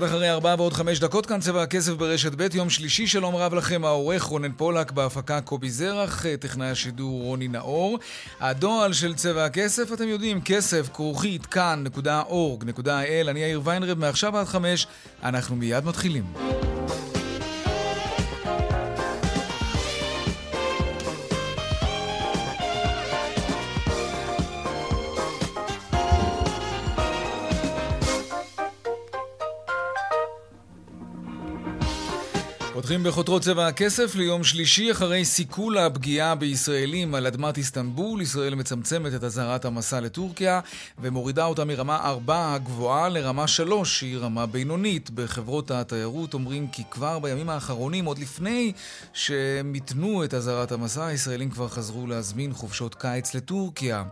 קצת אחרי ארבעה ועוד חמש דקות כאן צבע הכסף ברשת ב', יום שלישי, שלום רב לכם, העורך רונן פולק, בהפקה קובי זרח, טכנאי השידור רוני נאור. הדועל של צבע הכסף, אתם יודעים, כסף, כרוכית, כאן.org.il, אני יאיר ויינרב, מעכשיו עד חמש, אנחנו מיד מתחילים. פותחים בחותרות צבע הכסף ליום שלישי אחרי סיכול הפגיעה בישראלים על אדמת איסטנבול. ישראל מצמצמת את אזהרת המסע לטורקיה ומורידה אותה מרמה 4 הגבוהה לרמה 3, שהיא רמה בינונית. בחברות התיירות אומרים כי כבר בימים האחרונים, עוד לפני שמיתנו את אזהרת המסע, הישראלים כבר חזרו להזמין חופשות קיץ לטורקיה.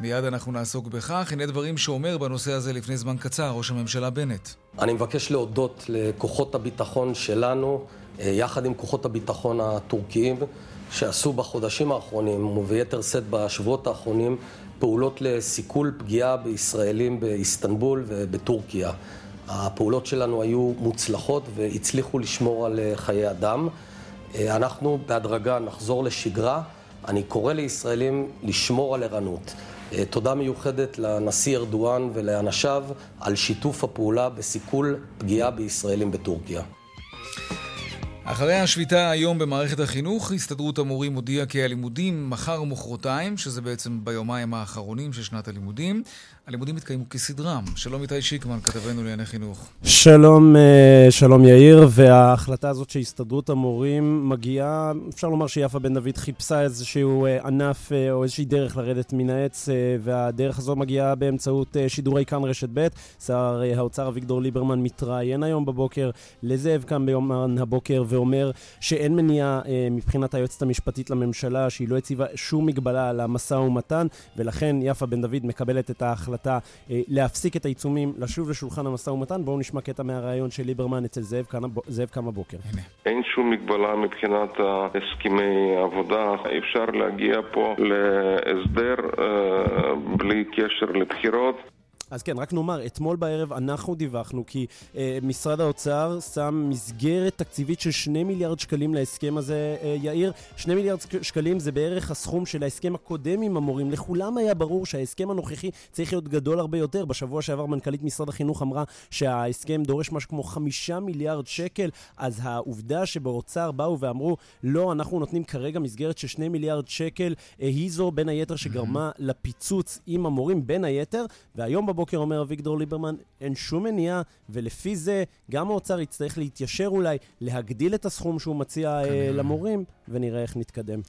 מיד אנחנו נעסוק בכך. הנה דברים שאומר בנושא הזה לפני זמן קצר ראש הממשלה בנט. אני מבקש להודות לכוחות הביטחון שלנו. אה, יחד עם כוחות הביטחון הטורקיים, שעשו בחודשים האחרונים, וביתר שאת בשבועות האחרונים, פעולות לסיכול פגיעה בישראלים באיסטנבול ובטורקיה. הפעולות שלנו היו מוצלחות והצליחו לשמור על אה, חיי אדם. אה, אנחנו בהדרגה נחזור לשגרה. אני קורא לישראלים לשמור על ערנות. תודה מיוחדת לנשיא ארדואן ולאנשיו על שיתוף הפעולה בסיכול פגיעה בישראלים בטורקיה. אחרי השביתה היום במערכת החינוך, הסתדרות המורים הודיעה כי הלימודים מחר ומחרתיים, שזה בעצם ביומיים האחרונים של שנת הלימודים, הלימודים התקיימו כסדרם. שלום איתי שיקמן, כתבנו לענייני חינוך. שלום, אה, שלום יאיר, וההחלטה הזאת שהסתדרות המורים מגיעה, אפשר לומר שיפה בן דוד חיפשה איזשהו אה, ענף אה, או איזושהי דרך לרדת מן העץ, והדרך הזו מגיעה באמצעות שידורי כאן רשת ב'. שר האוצר אביגדור ליברמן מתראיין היום בבוקר לזאב כאן ביומן הבוקר ואומר שאין מניעה מבחינת היועצת המשפטית לממשלה, שהיא לא הציבה שום מגבלה על המשא ומתן, ולכן יפה בן דוד מקבלת את ההחלטה. ההחלטה אה, להפסיק את העיצומים, לשוב לשולחן המשא ומתן. בואו נשמע קטע מהראיון של ליברמן אצל זאב, זאב קם בבוקר. אין שום מגבלה מבחינת הסכמי עבודה. אפשר להגיע פה להסדר אה, בלי קשר לבחירות. אז כן, רק נאמר, אתמול בערב אנחנו דיווחנו כי אה, משרד האוצר שם מסגרת תקציבית של 2 מיליארד שקלים להסכם הזה, אה, יאיר. 2 מיליארד שקלים זה בערך הסכום של ההסכם הקודם עם המורים. לכולם היה ברור שההסכם הנוכחי צריך להיות גדול הרבה יותר. בשבוע שעבר מנכ"לית משרד החינוך אמרה שההסכם דורש משהו כמו 5 מיליארד שקל, אז העובדה שבאוצר באו ואמרו, לא, אנחנו נותנים כרגע מסגרת של 2 מיליארד שקל, אה, היא זו בין היתר שגרמה לפיצוץ עם המורים, בין היתר, והיום בבוקר... בבוקר אומר אביגדור ליברמן, אין שום מניעה, ולפי זה גם האוצר יצטרך להתיישר אולי, להגדיל את הסכום שהוא מציע uh, למורים, ונראה איך נתקדם.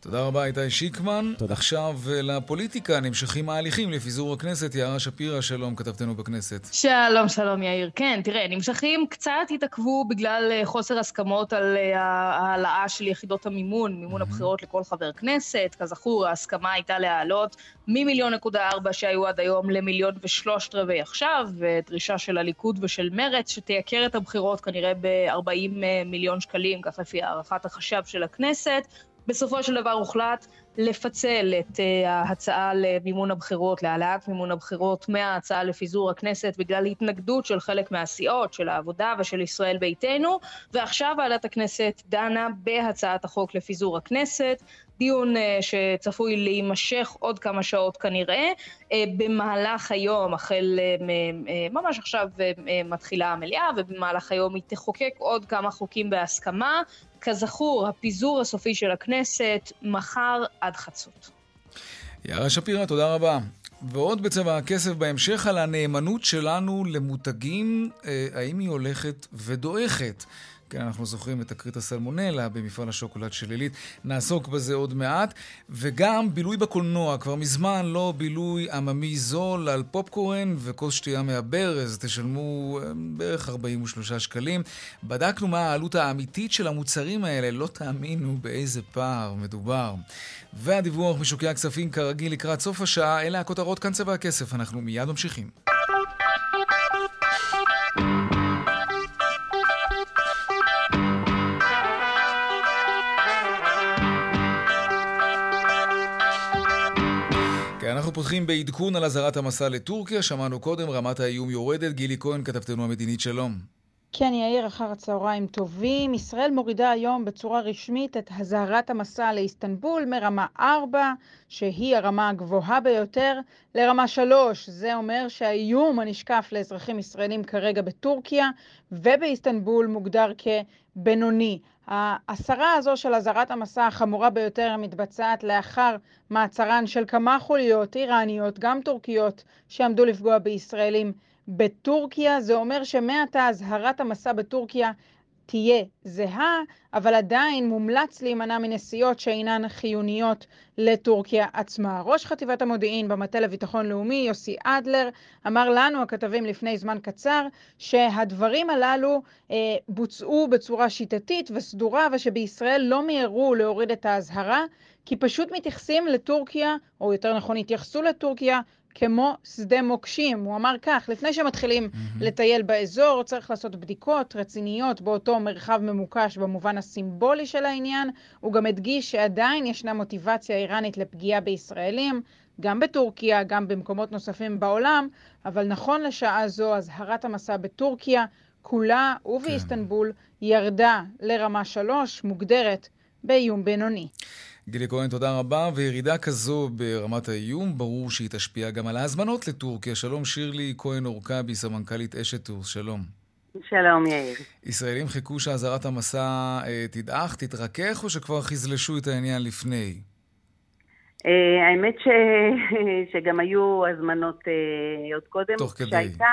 תודה רבה, איתי שיקמן. תודה. עכשיו uh, לפוליטיקה, נמשכים ההליכים לפיזור הכנסת. יערה שפירא, שלום, כתבתנו בכנסת. שלום, שלום, יאיר. כן, תראה, נמשכים קצת התעכבו בגלל uh, חוסר הסכמות על העלאה של יחידות המימון, מימון הבחירות לכל חבר כנסת. כזכור, ההסכמה הייתה להעלות ממיליון נקודה ארבע שהיו עד היום למיליון ושלושת רבעי עכשיו, ודרישה של הליכוד ושל מרצ שתייקר את הבחירות כנראה ב-40 מיליון שקלים, כך לפי הערכת החשב של הכנסת. בסופו של דבר הוחלט לפצל את uh, ההצעה למימון הבחירות, להעלאת מימון הבחירות מההצעה לפיזור הכנסת בגלל התנגדות של חלק מהסיעות, של העבודה ושל ישראל ביתנו, ועכשיו ועדת הכנסת דנה בהצעת החוק לפיזור הכנסת. דיון uh, שצפוי להימשך עוד כמה שעות כנראה. Uh, במהלך היום, החל uh, ממש עכשיו מתחילה המליאה, ובמהלך היום היא תחוקק עוד כמה חוקים בהסכמה. כזכור, הפיזור הסופי של הכנסת מחר עד חצות. יערה שפירא, תודה רבה. ועוד בצבע הכסף בהמשך על הנאמנות שלנו למותגים, האם היא הולכת ודועכת. כן, אנחנו זוכרים את תקרית הסלמונלה במפעל השוקולד של עילית. נעסוק בזה עוד מעט. וגם בילוי בקולנוע, כבר מזמן לא בילוי עממי זול על פופקורן וכוס שתייה מהברז. תשלמו אה, בערך 43 שקלים. בדקנו מה העלות האמיתית של המוצרים האלה, לא תאמינו באיזה פער מדובר. והדיווח משוקי הכספים כרגיל לקראת סוף השעה, אלה הכותרות כאן צבע הכסף. אנחנו מיד ממשיכים. פותחים בעדכון על אזהרת המסע לטורקיה. שמענו קודם, רמת האיום יורדת. גילי כהן, כתבתנו המדינית, שלום. כן, יאיר, אחר הצהריים טובים. ישראל מורידה היום בצורה רשמית את אזהרת המסע לאיסטנבול מרמה 4, שהיא הרמה הגבוהה ביותר, לרמה 3. זה אומר שהאיום הנשקף לאזרחים ישראלים כרגע בטורקיה ובאיסטנבול מוגדר כבינוני. ההסרה הזו של אזהרת המסע החמורה ביותר מתבצעת לאחר מעצרן של כמה חוליות איראניות, גם טורקיות, שעמדו לפגוע בישראלים בטורקיה. זה אומר שמעתה אזהרת המסע בטורקיה תהיה זהה, אבל עדיין מומלץ להימנע מנסיעות שאינן חיוניות לטורקיה עצמה. ראש חטיבת המודיעין במטה לביטחון לאומי, יוסי אדלר, אמר לנו, הכתבים לפני זמן קצר, שהדברים הללו אה, בוצעו בצורה שיטתית וסדורה, ושבישראל לא מיהרו להוריד את האזהרה, כי פשוט מתייחסים לטורקיה, או יותר נכון התייחסו לטורקיה, כמו שדה מוקשים. הוא אמר כך, לפני שמתחילים mm-hmm. לטייל באזור, צריך לעשות בדיקות רציניות באותו מרחב ממוקש במובן הסימבולי של העניין. הוא גם הדגיש שעדיין ישנה מוטיבציה איראנית לפגיעה בישראלים, גם בטורקיה, גם במקומות נוספים בעולם, אבל נכון לשעה זו, אזהרת המסע בטורקיה, כולה ובאיסטנבול, כן. ירדה לרמה שלוש, מוגדרת באיום בינוני. גילי כהן, תודה רבה. וירידה כזו ברמת האיום, ברור שהיא תשפיע גם על ההזמנות לטורקיה. שלום שירלי כהן אורקבי, סמנכ"לית אשת טורס, שלום. שלום יאיר. ישראלים חיכו שאזהרת המסע אה, תדעך, תתרכך, או שכבר חזלשו את העניין לפני? אה, האמת ש... שגם היו הזמנות אה, עוד קודם. תוך כדי. שהייתה...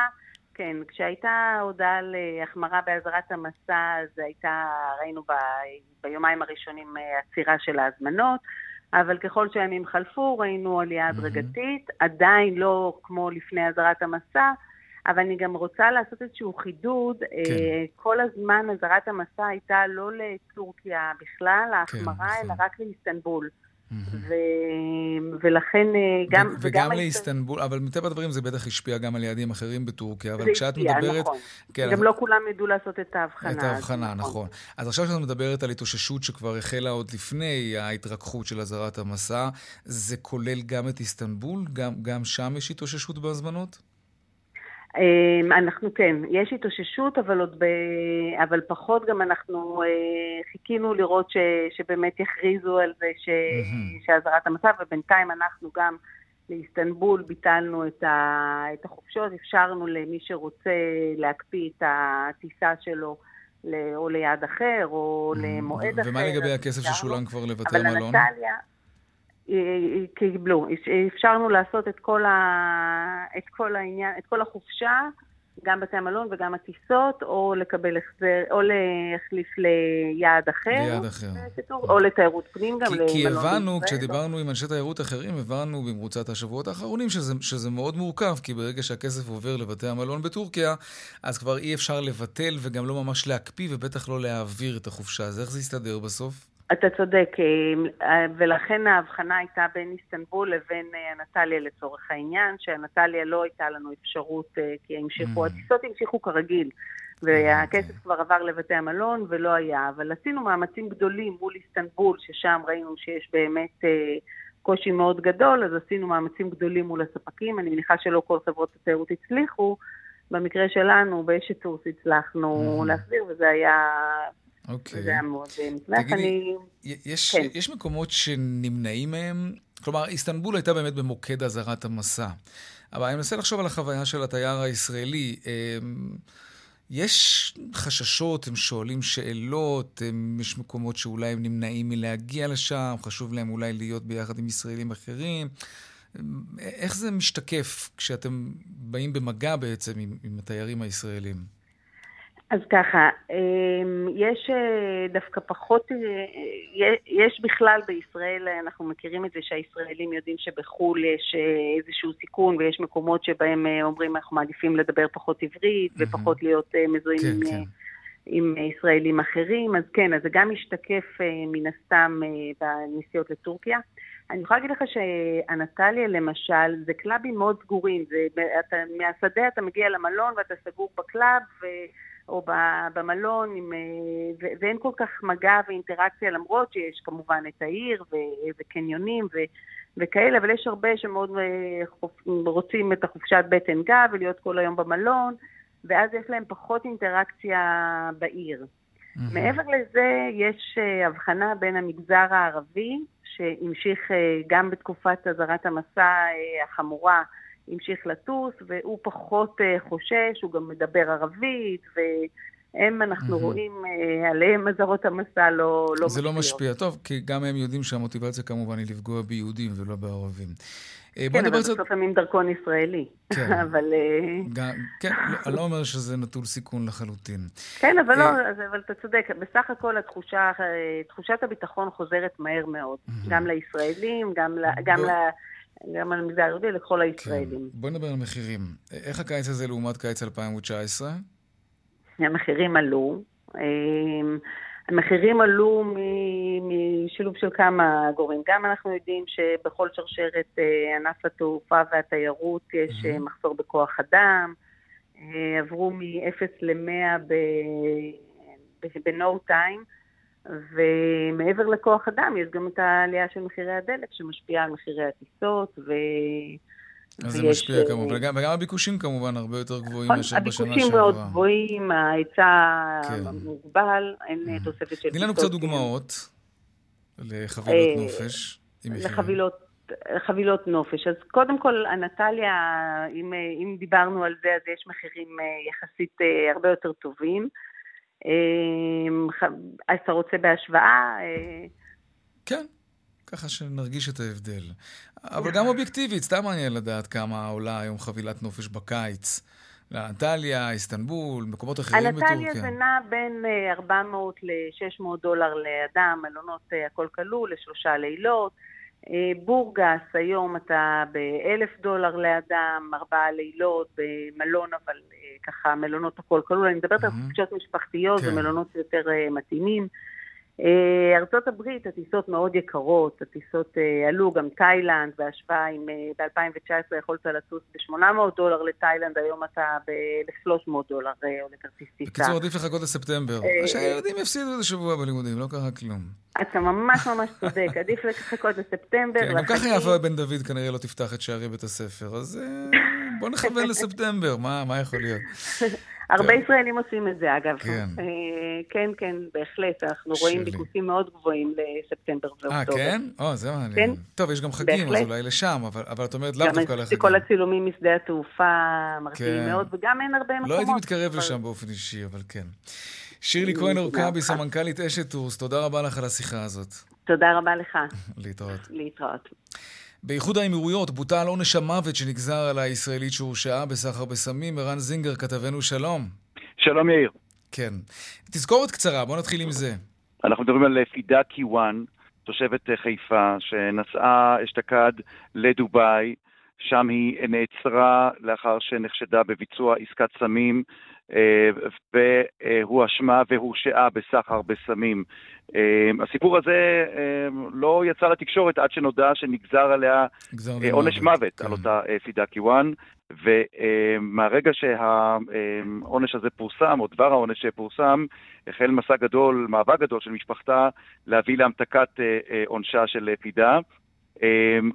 כן, כשהייתה הודעה על אה, החמרה באזהרת המסע, אז הייתה, ראינו ב, ביומיים הראשונים אה, עצירה של ההזמנות, אבל ככל שהימים חלפו, ראינו עלייה הדרגתית, mm-hmm. עדיין לא כמו לפני אזהרת המסע, אבל אני גם רוצה לעשות איזשהו חידוד. כן. אה, כל הזמן אזהרת המסע הייתה לא לטורקיה בכלל, ההחמרה, כן, אלא. רק לאיסטנבול. ו... ולכן אה, גם... ו- וגם לאיסטנבול, אבל מטבע הדברים זה בטח השפיע גם על יעדים אחרים בטורקיה, אבל כשאת השפיע, מדברת... נכון. כן, גם אבל... לא כולם ידעו לעשות את ההבחנה. את ההבחנה, נכון. נכון. אז עכשיו כשאת מדברת על התאוששות שכבר החלה עוד לפני ההתרככות של אזהרת המסע, זה כולל גם את איסטנבול? גם, גם שם יש התאוששות בהזמנות? אמ, אנחנו כן, יש התאוששות, אבל עוד ב... אבל פחות גם אנחנו אה, חיכינו לראות ש... שבאמת יכריזו על זה ש... mm-hmm. שאזהרת המצב, ובינתיים אנחנו גם לאיסטנבול ביטלנו את, ה... את החופשות, אפשרנו למי שרוצה להקפיא את הטיסה שלו. או ליעד אחר, או למועד אחר. ומה לגבי הכסף ששולם כבר לבתי המלון? אבל אנטליה, קיבלו. אפשרנו לעשות את כל, ה... את כל העניין, את כל החופשה, גם בתי המלון וגם הטיסות, או לקבל החזר, או להחליף ליעד אחר. ליעד אחר. או לתיירות פנים גם. כי, כי הבנו, כשדיברנו עם אנשי תיירות אחרים, הבנו במרוצת השבועות האחרונים שזה, שזה מאוד מורכב, כי ברגע שהכסף עובר לבתי המלון בטורקיה, אז כבר אי אפשר לבטל וגם לא ממש להקפיא, ובטח לא להעביר את החופשה. אז איך זה יסתדר בסוף? אתה צודק, אה, ולכן ההבחנה הייתה בין איסטנבול לבין אה, אנטליה לצורך העניין, שאנטליה לא הייתה לנו אפשרות, אה, כי המשיכו, mm. הטיסות המשיכו כרגיל, והכסף כבר עבר לבתי המלון ולא היה, אבל עשינו מאמצים גדולים מול איסטנבול, ששם ראינו שיש באמת קושי מאוד גדול, אז עשינו מאמצים גדולים מול הספקים, אני מניחה שלא כל חברות התיירות הצליחו, במקרה שלנו, באשת טורס הצלחנו mm-hmm. להחזיר, וזה היה אוקיי. זה היה מאוד נשמח. אני... יש, כן. יש מקומות שנמנעים מהם? כלומר, איסטנבול הייתה באמת במוקד אזהרת המסע. אבל אני מנסה לחשוב על החוויה של התייר הישראלי. אמ, יש חששות, הם שואלים שאלות, הם, יש מקומות שאולי הם נמנעים מלהגיע לשם, חשוב להם אולי להיות ביחד עם ישראלים אחרים. אמ, איך זה משתקף כשאתם באים במגע בעצם עם, עם התיירים הישראלים? אז ככה, אמ, יש אה, דווקא פחות, אה, יש בכלל בישראל, אנחנו מכירים את זה שהישראלים יודעים שבחו"ל יש אה, איזשהו סיכון ויש מקומות שבהם אומרים אנחנו מעדיפים לדבר פחות עברית. ופחות להיות מזוהים כן, עם, כן. עם ישראלים אחרים, אז כן, אז זה גם משתקף מן הסתם בנסיעות לטורקיה. אני יכולה להגיד לך שאנטליה למשל, זה קלאבים מאוד סגורים, זה, אתה, מהשדה אתה מגיע למלון ואתה סגור בקלאב, ו... או במלון, עם, אה, ואין כל כך מגע ואינטראקציה, למרות שיש כמובן את העיר וקניונים ו, וכאלה, אבל יש הרבה שמאוד אה, רוצים את החופשת בטן גב ולהיות כל היום במלון, ואז יש להם פחות אינטראקציה בעיר. Mm-hmm. מעבר לזה, יש אה, הבחנה בין המגזר הערבי, שהמשיך גם בתקופת אזהרת המסע החמורה, המשיך לטוס, והוא פחות uh, חושש, הוא גם מדבר ערבית, והם, אנחנו mm-hmm. רואים uh, עליהם אזהרות המסע לא, לא זה לא משפיע. טוב, כי גם הם יודעים שהמוטיבציה כמובן היא לפגוע ביהודים ולא בערבים. אה, כן, אבל בסוף הם עם דרכון ישראלי. כן. אבל... גם, כן, לא, אני לא אומר שזה נטול סיכון לחלוטין. כן, אבל לא, אבל אתה צודק. בסך הכל התחושה, תחושת הביטחון חוזרת מהר מאוד. גם לישראלים, גם ל... גם על המגזר היהודי, לכל הישראלים. כן. בואי נדבר על מחירים. איך הקיץ הזה לעומת קיץ 2019? המחירים עלו. אמ, המחירים עלו משילוב של כמה גורמים. גם אנחנו יודעים שבכל שרשרת אה, ענף התעופה והתיירות יש mm-hmm. מחסור בכוח אדם. אה, עברו מ-0 ל-100 ב-no time. ומעבר לכוח אדם, יש גם את העלייה של מחירי הדלק שמשפיעה על מחירי הטיסות, ו... אז זה משפיע uh, כמובן, וגם, וגם הביקושים כמובן הרבה יותר גבוהים נכון, מאשר בשנה שעברה. הביקושים מאוד גבוהים, ההיצע כן. מוגבל, אין mm-hmm. תוספת של... תני לנו קצת דוגמאות לחבילות אה, נופש. לחבילות חבילות נופש. אז קודם כל, אנטליה, אם, אם דיברנו על זה, אז יש מחירים יחסית הרבה יותר טובים. אמ, אז אתה רוצה בהשוואה? אה, כן, ככה שנרגיש את ההבדל. אבל גם אובייקטיבית, סתם מעניין לדעת כמה עולה היום חבילת נופש בקיץ. לאנטליה, איסטנבול, מקומות אחרים בטורקיה. אנטליה זה נע בין 400 אה, ל-600 דולר לאדם, מלונות אה, הכל כלול, לשלושה לילות. בורגס, היום אתה ב-1,000 דולר לאדם, ארבעה לילות, במלון אבל ככה מלונות הכל כלול, אני מדברת. על חופשות משפחתיות כן. ומלונות יותר uh, מתאימים. Uh, ארצות הברית, הטיסות מאוד יקרות, הטיסות uh, עלו, גם תאילנד, בהשוואה עם, uh, ב-2019 יכולת לטוס ב-800 דולר לתאילנד, היום אתה ב-1300 דולר או לכרטיס טיסה. בקיצור, עדיף לחכות לספטמבר. שהילדים יפסידו איזה שבוע בלימודים, לא קרה כלום. אתה ממש ממש צודק, עדיף לחכות לספטמבר. כן, גם ככה יפה בן דוד כנראה לא תפתח את שערי בית הספר, אז בוא נכוון לספטמבר, מה יכול להיות? הרבה ישראלים עושים את זה, אגב. כן. אה, כן, כן, בהחלט. אנחנו רואים ביקושים מאוד גבוהים לספטמבר ואוקטובר. אה, כן? או, זה מעניין. כן. טוב, יש גם חגים, אז אולי לשם, אבל את אומרת לאו דווקא לחגים. כל הצילומים משדה התעופה מרתיעים כן. מאוד, וגם אין הרבה מקומות. לא הייתי מתקרב לשם באופן אישי, אבל כן. שירלי כהן אורקבי, סמנכ"לית אשת טורס, תודה רבה לך על השיחה הזאת. תודה רבה לך. להתראות. להתראות. באיחוד האמירויות בוטל עונש המוות שנגזר על הישראלית שהורשעה בסחר בסמים. ערן זינגר, כתבנו שלום. שלום יאיר. כן. תזכורת קצרה, בוא נתחיל עם זה. אנחנו מדברים על פידה קיוואן, תושבת חיפה, שנסעה אשתקד לדובאי, שם היא נעצרה לאחר שנחשדה בביצוע עסקת סמים אה, והואשמה והורשעה בסחר בסמים. אה, הסיפור הזה אה, לא יצא לתקשורת עד שנודע שנגזר עליה עונש מוות כן. על אותה פידה קיוואן, ומהרגע שהעונש הזה פורסם, או דבר העונש שפורסם, החל מסע גדול, מאבק גדול של משפחתה להביא להמתקת עונשה של פידה.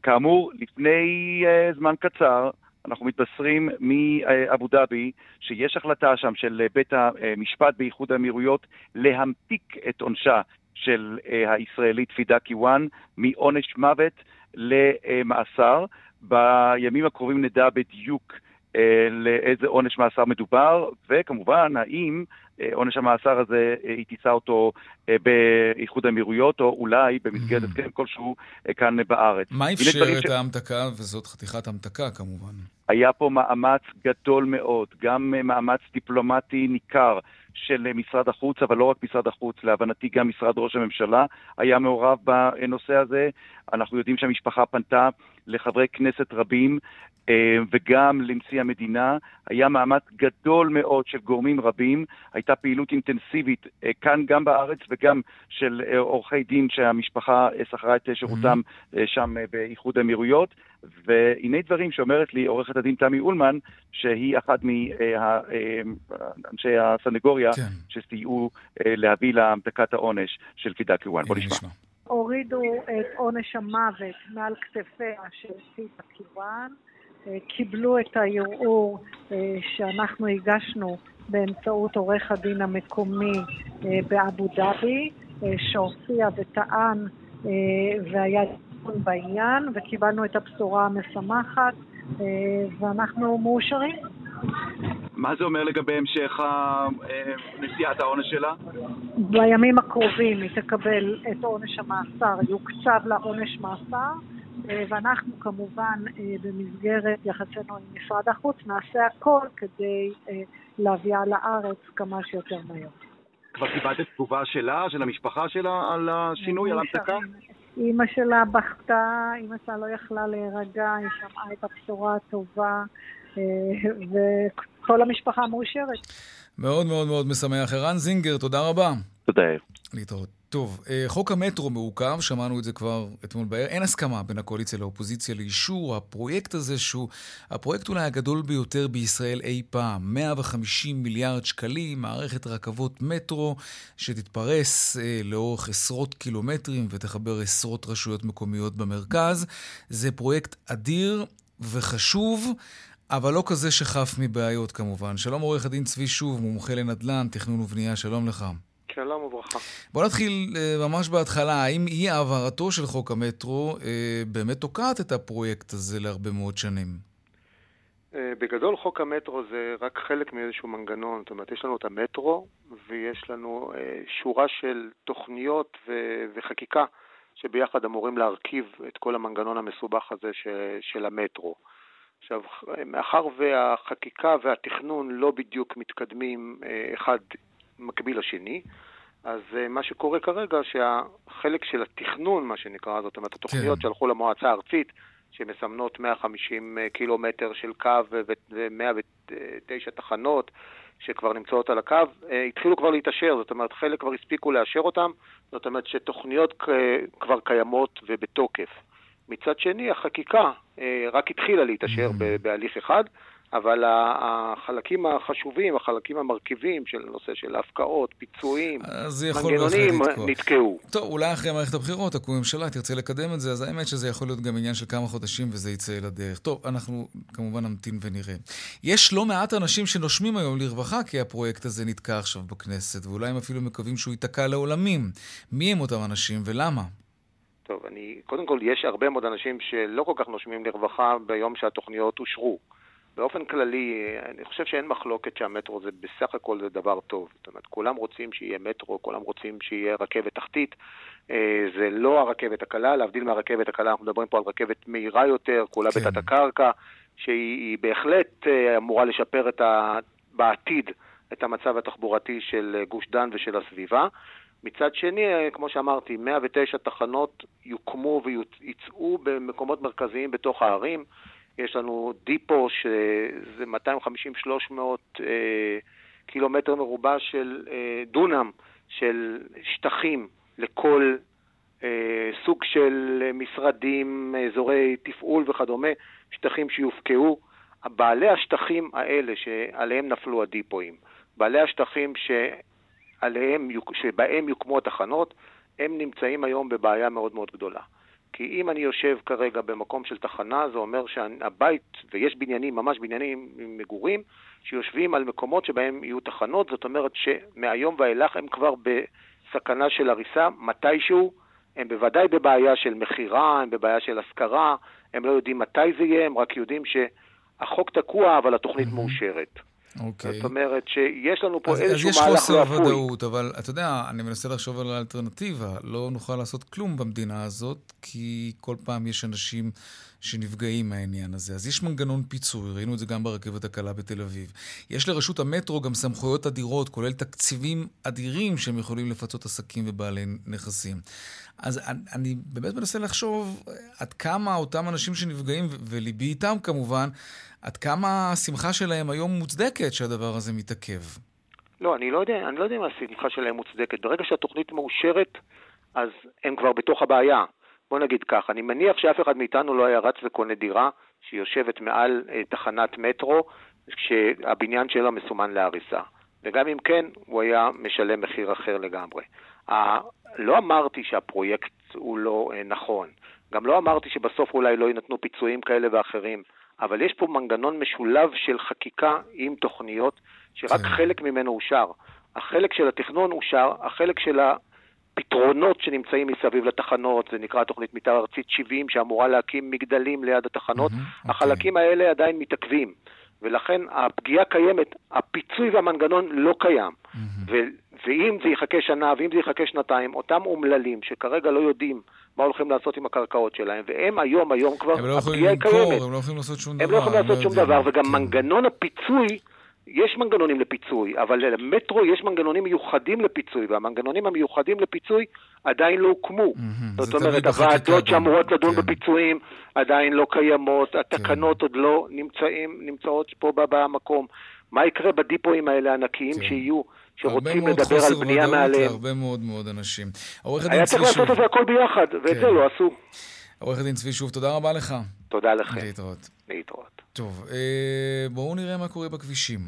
כאמור, לפני זמן קצר, אנחנו מתבשרים מאבו דאבי שיש החלטה שם של בית המשפט באיחוד האמירויות להמתיק את עונשה של אה, הישראלית פידה קיוואן מעונש מוות למאסר. בימים הקרובים נדע בדיוק אה, לאיזה עונש מאסר מדובר, וכמובן, האם אה, עונש המאסר הזה, היא תישא אותו באיחוד האמירויות, או אולי במסגרת mm. הסכם כלשהו כאן בארץ. מה אפשר את ההמתקה, וזאת חתיכת המתקה כמובן? היה פה מאמץ גדול מאוד, גם מאמץ דיפלומטי ניכר של משרד החוץ, אבל לא רק משרד החוץ, להבנתי גם משרד ראש הממשלה היה מעורב בנושא הזה. אנחנו יודעים שהמשפחה פנתה לחברי כנסת רבים אה, וגם לנשיא המדינה. היה מאמץ גדול מאוד של גורמים רבים, הייתה פעילות אינטנסיבית אה, כאן גם בארץ וגם של אה, עורכי דין שהמשפחה שכרה את שירותם שם באיחוד האמירויות. והנה דברים שאומרת לי עורכת הדין תמי אולמן, שהיא אחת מאנשי הסנגוריה כן. שסייעו להביא להמתקת העונש של פידה קיוואן. בוא נשמע. הורידו את עונש המוות מעל כתפיה של פידה קיוואן. אה, קיבלו את הערעור אה, שאנחנו הגשנו באמצעות עורך הדין המקומי אה, באבו דאבי, שהופיע וטען והיה דיון בעניין, וקיבלנו את הבשורה המשמחת, ואנחנו מאושרים. מה זה אומר לגבי המשך נשיאת העונש שלה? בימים הקרובים היא תקבל את עונש המאסר, יוקצב לה עונש מאסר. אה, ואנחנו כמובן אה, במסגרת יחסינו עם משרד החוץ נעשה הכל כדי אה, להביאה לארץ כמה שיותר מהר. כבר קיבלת תגובה שלה, של המשפחה שלה, על השינוי, על ההמתקה? אימא שלה בכתה, אימא שלה לא יכלה להירגע, היא שמעה את הבשורה הטובה, וכל המשפחה מאושרת. מאוד מאוד מאוד משמח. ערן זינגר, תודה רבה. תודה. להתראות. טוב, אה, חוק המטרו מעוכב, שמענו את זה כבר אתמול בערב. אין הסכמה בין הקואליציה לאופוזיציה לאישור הפרויקט הזה, שהוא הפרויקט אולי הגדול ביותר בישראל אי פעם. 150 מיליארד שקלים, מערכת רכבות מטרו שתתפרס אה, לאורך עשרות קילומטרים ותחבר עשרות רשויות מקומיות במרכז. זה פרויקט אדיר וחשוב. אבל לא כזה שחף מבעיות כמובן. שלום עורך הדין צבי שוב, מומחה לנדל"ן, תכנון ובנייה, שלום לך. שלום וברכה. בוא נתחיל uh, ממש בהתחלה. האם אי העברתו של חוק המטרו uh, באמת תוקעת את הפרויקט הזה להרבה מאוד שנים? Uh, בגדול חוק המטרו זה רק חלק מאיזשהו מנגנון. זאת אומרת, יש לנו את המטרו ויש לנו שורה של תוכניות ו- וחקיקה שביחד אמורים להרכיב את כל המנגנון המסובך הזה ש- של המטרו. עכשיו, מאחר והחקיקה והתכנון לא בדיוק מתקדמים אחד מקביל לשני, אז uh, מה שקורה כרגע, שהחלק של התכנון, מה שנקרא, זאת אומרת, התוכניות כן. שהלכו למועצה הארצית, שמסמנות 150 אה, קילומטר של קו ו-109 תחנות שכבר נמצאות על הקו, uh, התחילו כבר להתאשר, זאת אומרת, חלק כבר הספיקו לאשר אותם, זאת אומרת שתוכניות כבר קיימות ובתוקף. מצד שני, החקיקה רק התחילה להתאשר mm-hmm. בהליך אחד, אבל החלקים החשובים, החלקים המרכיבים של הנושא של הפקעות, פיצויים, מנגנונים, נתקעו. טוב, אולי אחרי מערכת הבחירות תקום ממשלה, תרצה לקדם את זה, אז האמת שזה יכול להיות גם עניין של כמה חודשים וזה יצא לדרך. טוב, אנחנו כמובן נמתין ונראה. יש לא מעט אנשים שנושמים היום לרווחה כי הפרויקט הזה נתקע עכשיו בכנסת, ואולי הם אפילו מקווים שהוא ייתקע לעולמים. מי הם אותם אנשים ולמה? טוב, אני, קודם כל, יש הרבה מאוד אנשים שלא כל כך נושמים לרווחה ביום שהתוכניות אושרו. באופן כללי, אני חושב שאין מחלוקת שהמטרו זה בסך הכל זה דבר טוב. זאת אומרת, כולם רוצים שיהיה מטרו, כולם רוצים שיהיה רכבת תחתית. אה, זה לא הרכבת הקלה, להבדיל מהרכבת הקלה, אנחנו מדברים פה על רכבת מהירה יותר, כולה כן. בתת הקרקע, שהיא בהחלט אה, אמורה לשפר את ה... בעתיד את המצב התחבורתי של גוש דן ושל הסביבה. מצד שני, אה, כמו שאמרתי, 109 תחנות יוקמו ויצאו במקומות מרכזיים בתוך הערים. יש לנו דיפו שזה 250-300 אה, קילומטר מרובע של אה, דונם של שטחים לכל אה, סוג של משרדים, אזורי תפעול וכדומה, שטחים שיופקעו. בעלי השטחים האלה שעליהם נפלו הדיפואים, בעלי השטחים שעליהם, שבהם יוקמו התחנות, הם נמצאים היום בבעיה מאוד מאוד גדולה. כי אם אני יושב כרגע במקום של תחנה, זה אומר שהבית, ויש בניינים, ממש בניינים עם מגורים, שיושבים על מקומות שבהם יהיו תחנות, זאת אומרת שמהיום ואילך הם כבר בסכנה של הריסה מתישהו, הם בוודאי בבעיה של מכירה, הם בבעיה של השכרה, הם לא יודעים מתי זה יהיה, הם רק יודעים שהחוק תקוע אבל התוכנית מאושרת. אוקיי. זאת אומרת שיש לנו פה אז, איזשהו מהלך רפוי. אז יש חוסר ודאות, אבל אתה יודע, אני מנסה לחשוב על האלטרנטיבה. לא נוכל לעשות כלום במדינה הזאת, כי כל פעם יש אנשים שנפגעים מהעניין הזה. אז יש מנגנון פיצוי, ראינו את זה גם ברכבת הקלה בתל אביב. יש לרשות המטרו גם סמכויות אדירות, כולל תקציבים אדירים שהם יכולים לפצות עסקים ובעלי נכסים. אז אני, אני באמת מנסה לחשוב עד כמה אותם אנשים שנפגעים, וליבי איתם כמובן, עד כמה השמחה שלהם היום מוצדקת שהדבר הזה מתעכב. לא, אני לא יודע, אני לא יודע אם השמחה שלהם מוצדקת. ברגע שהתוכנית מאושרת, אז הם כבר בתוך הבעיה. בוא נגיד כך, אני מניח שאף אחד מאיתנו לא היה רץ וקונה דירה שיושבת מעל אה, תחנת מטרו, כשהבניין שלה מסומן להריסה. וגם אם כן, הוא היה משלם מחיר אחר לגמרי. ה... לא אמרתי שהפרויקט הוא לא אה, נכון. גם לא אמרתי שבסוף אולי לא יינתנו פיצויים כאלה ואחרים. אבל יש פה מנגנון משולב של חקיקה עם תוכניות, שרק כן. חלק ממנו אושר. החלק של התכנון אושר, החלק של הפתרונות שנמצאים מסביב לתחנות, זה נקרא תוכנית מתאר ארצית 70, שאמורה להקים מגדלים ליד התחנות, mm-hmm, החלקים okay. האלה עדיין מתעכבים. ולכן הפגיעה קיימת, הפיצוי והמנגנון לא קיים. Mm-hmm. ו- ואם זה יחכה שנה, ואם זה יחכה שנתיים, אותם אומללים שכרגע לא יודעים מה הולכים לעשות עם הקרקעות שלהם, והם היום, היום כבר, הם לא יכולים למכור, הם לא יכולים לעשות שום דבר. הם לא יכולים לעשות שום דבר, וגם כן. מנגנון הפיצוי, יש מנגנונים לפיצוי, אבל למטרו יש מנגנונים מיוחדים לפיצוי, והמנגנונים המיוחדים לפיצוי עדיין לא הוקמו. זאת אומרת, הוועדות שאמורות לדון כן. בפיצויים עדיין לא קיימות, התקנות כן. עוד לא נמצאים, נמצאות פה במקום. מה יקרה בדיפואים האלה הענקיים שיהיו? שרוצים לדבר על בנייה מעליהם. הרבה מאוד חוסר ודאות להרבה מאוד מאוד אנשים. היה צריך לעשות את זה הכל ביחד, ואת כן. זה לא עשו. עורך הדין צבי, שוב, תודה רבה לך. תודה לכם. להתראות. להתראות. טוב, אה, בואו נראה מה קורה בכבישים.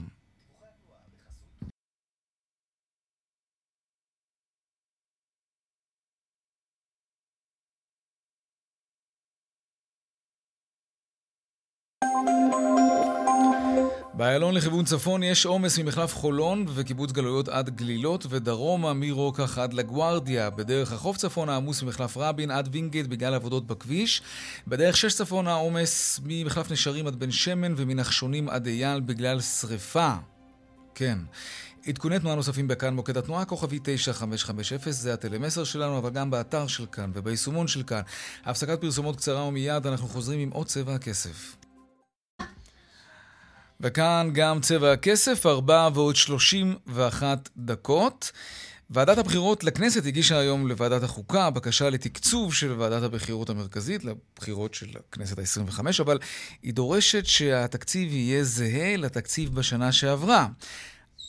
באיילון לכיוון צפון יש עומס ממחלף חולון וקיבוץ גלויות עד גלילות ודרומה מרוקח עד לגוארדיה. בדרך החוף צפונה עמוס ממחלף רבין עד וינגייט בגלל עבודות בכביש. בדרך שש צפונה עומס ממחלף נשרים עד בן שמן ומנחשונים עד אייל בגלל שריפה. כן. עדכוני תנועה נוספים בכאן מוקד התנועה, כוכבי 9550, זה הטלמסר שלנו, אבל גם באתר של כאן וביישומון של כאן. הפסקת פרסומות קצרה ומיד אנחנו חוזרים עם עוד צבע הכסף. וכאן גם צבע הכסף, 4 ועוד 31 דקות. ועדת הבחירות לכנסת הגישה היום לוועדת החוקה בקשה לתקצוב של ועדת הבחירות המרכזית, לבחירות של הכנסת ה-25, אבל היא דורשת שהתקציב יהיה זהה לתקציב בשנה שעברה.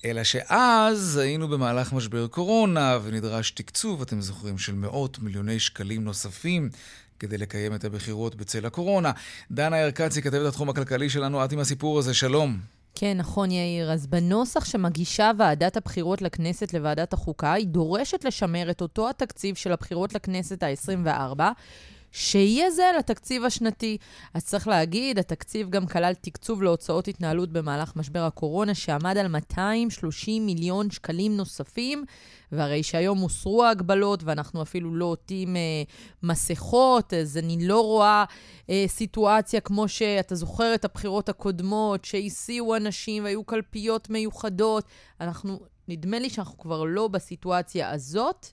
אלא שאז היינו במהלך משבר קורונה ונדרש תקצוב, אתם זוכרים, של מאות מיליוני שקלים נוספים כדי לקיים את הבחירות בצל הקורונה. דנה ירקצי, כתבת התחום הכלכלי שלנו, את עם הסיפור הזה, שלום. כן, נכון, יאיר. אז בנוסח שמגישה ועדת הבחירות לכנסת לוועדת החוקה, היא דורשת לשמר את אותו התקציב של הבחירות לכנסת ה-24, שיהיה זה לתקציב השנתי. אז צריך להגיד, התקציב גם כלל תקצוב להוצאות התנהלות במהלך משבר הקורונה, שעמד על 230 מיליון שקלים נוספים, והרי שהיום הוסרו ההגבלות ואנחנו אפילו לא עוטים אה, מסכות, אז אני לא רואה אה, סיטואציה כמו שאתה זוכר את הבחירות הקודמות, שהסיעו אנשים והיו קלפיות מיוחדות. אנחנו, נדמה לי שאנחנו כבר לא בסיטואציה הזאת.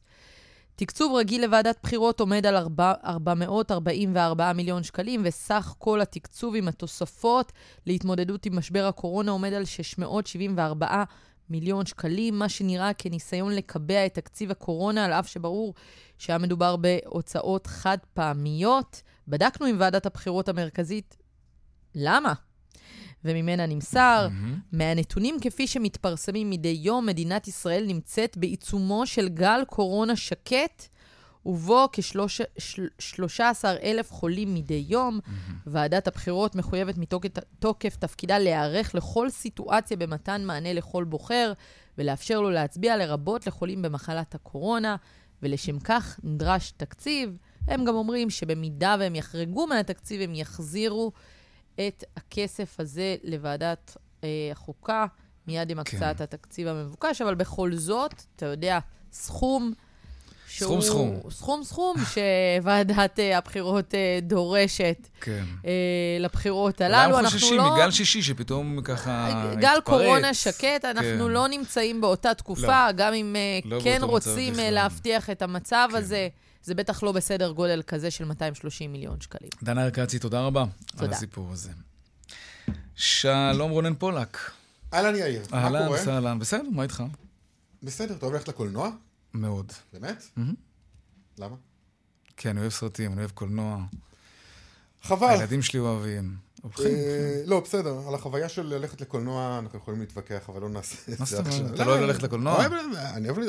תקצוב רגיל לוועדת בחירות עומד על 4, 444 מיליון שקלים, וסך כל התקצוב עם התוספות להתמודדות עם משבר הקורונה עומד על 674 מיליון שקלים, מה שנראה כניסיון לקבע את תקציב הקורונה, על אף שברור שהיה מדובר בהוצאות חד פעמיות. בדקנו עם ועדת הבחירות המרכזית למה. וממנה נמסר, mm-hmm. מהנתונים כפי שמתפרסמים מדי יום, מדינת ישראל נמצאת בעיצומו של גל קורונה שקט, ובו כ-13 אלף חולים מדי יום. Mm-hmm. ועדת הבחירות מחויבת מתוקף תפקידה להיערך לכל סיטואציה במתן מענה לכל בוחר, ולאפשר לו להצביע לרבות לחולים במחלת הקורונה, ולשם כך נדרש תקציב. הם גם אומרים שבמידה והם יחרגו מהתקציב, הם יחזירו את הכסף הזה לוועדת אה, החוקה, מיד עם הקצאת כן. התקציב המבוקש, אבל בכל זאת, אתה יודע, סכום שהוא... סכום סכום. סכום סכום שוועדת אה, הבחירות אה, דורשת כן. אה, לבחירות הללו. הם אנחנו חוששים לא... מגל שישי שפתאום ככה גל התפרץ. קורונה שקט, אנחנו כן. לא נמצאים באותה תקופה, גם אם לא כן רוצים. כן. להבטיח את המצב הזה, זה בטח לא בסדר גודל כזה של 230 מיליון שקלים. דנה ארקצי, תודה רבה על תודה. הסיפור הזה. שלום רונן פולק. אהלן יאיר, מה קורה? אהלן, בסדר, מה איתך? בסדר, אתה אוהב ללכת לקולנוע? מאוד. באמת? למה? כן, אני אוהב סרטים, אני אוהב קולנוע. חבל. הילדים שלי אוהבים. אה, לא, בסדר, על החוויה של ללכת לקולנוע אנחנו יכולים להתווכח, אבל לא נעשה את זה עכשיו. אומרת? אתה לא אוהב ללכת לקולנוע?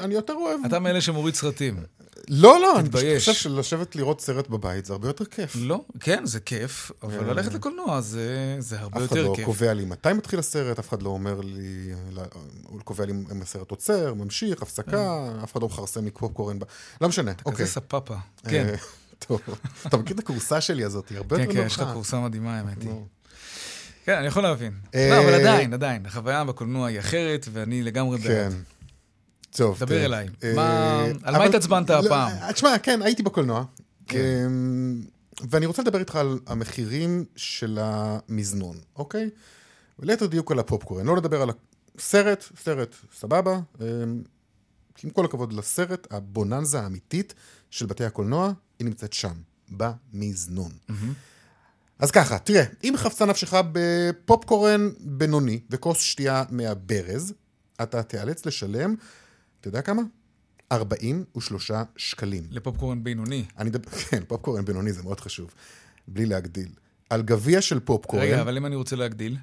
אני יותר אוהב... אתה מאלה שמוריד סרטים. לא, לא, אני. חושב שלשבת לראות סרט בבית זה הרבה יותר כיף. לא, כן, זה כיף, אבל אה. ללכת לקולנוע זה הרבה אף אחד יותר לא כיף. קובע לי מתי מתחיל הסרט, אף אחד לא אומר לי, לא, הוא קובע לי אם הסרט עוצר, ממשיך, הפסקה, אף אחד לא מכרסם לי פופקורן. ב- לא משנה, אה. אתה אוקיי. כזה ספאפה. אה, כן. טוב, אתה מכיר את הכורסה שלי הזאת, היא הרבה כן, יותר כן, נוחה. יש לך כורסה מדהימה, האמת היא. כן, אני יכול להבין. אה, לא, אבל עדיין, עדיין, החוויה בקולנוע היא אחרת, ואני לגמרי בעד. כן. טוב. דבר אליי. אה, על מה התעצבנת לא, הפעם? אה, תשמע, כן, הייתי בקולנוע. כן. אמ, ואני רוצה לדבר איתך על המחירים של המזנון, אוקיי? וליתר דיוק על הפופקורן. לא לדבר על הסרט, סרט סבבה. אמ, עם כל הכבוד לסרט, הבוננזה האמיתית של בתי הקולנוע, היא נמצאת שם, במזנון. אז ככה, תראה, אם חפצה נפשך בפופקורן בינוני וכוס שתייה מהברז, אתה תיאלץ לשלם, אתה יודע כמה? 43 שקלים. לפופקורן בינוני. אני מדבר, כן, פופקורן בינוני זה מאוד חשוב, בלי להגדיל. על גביע של פופקורן, רגע, אבל אם אני רוצה להגדיל?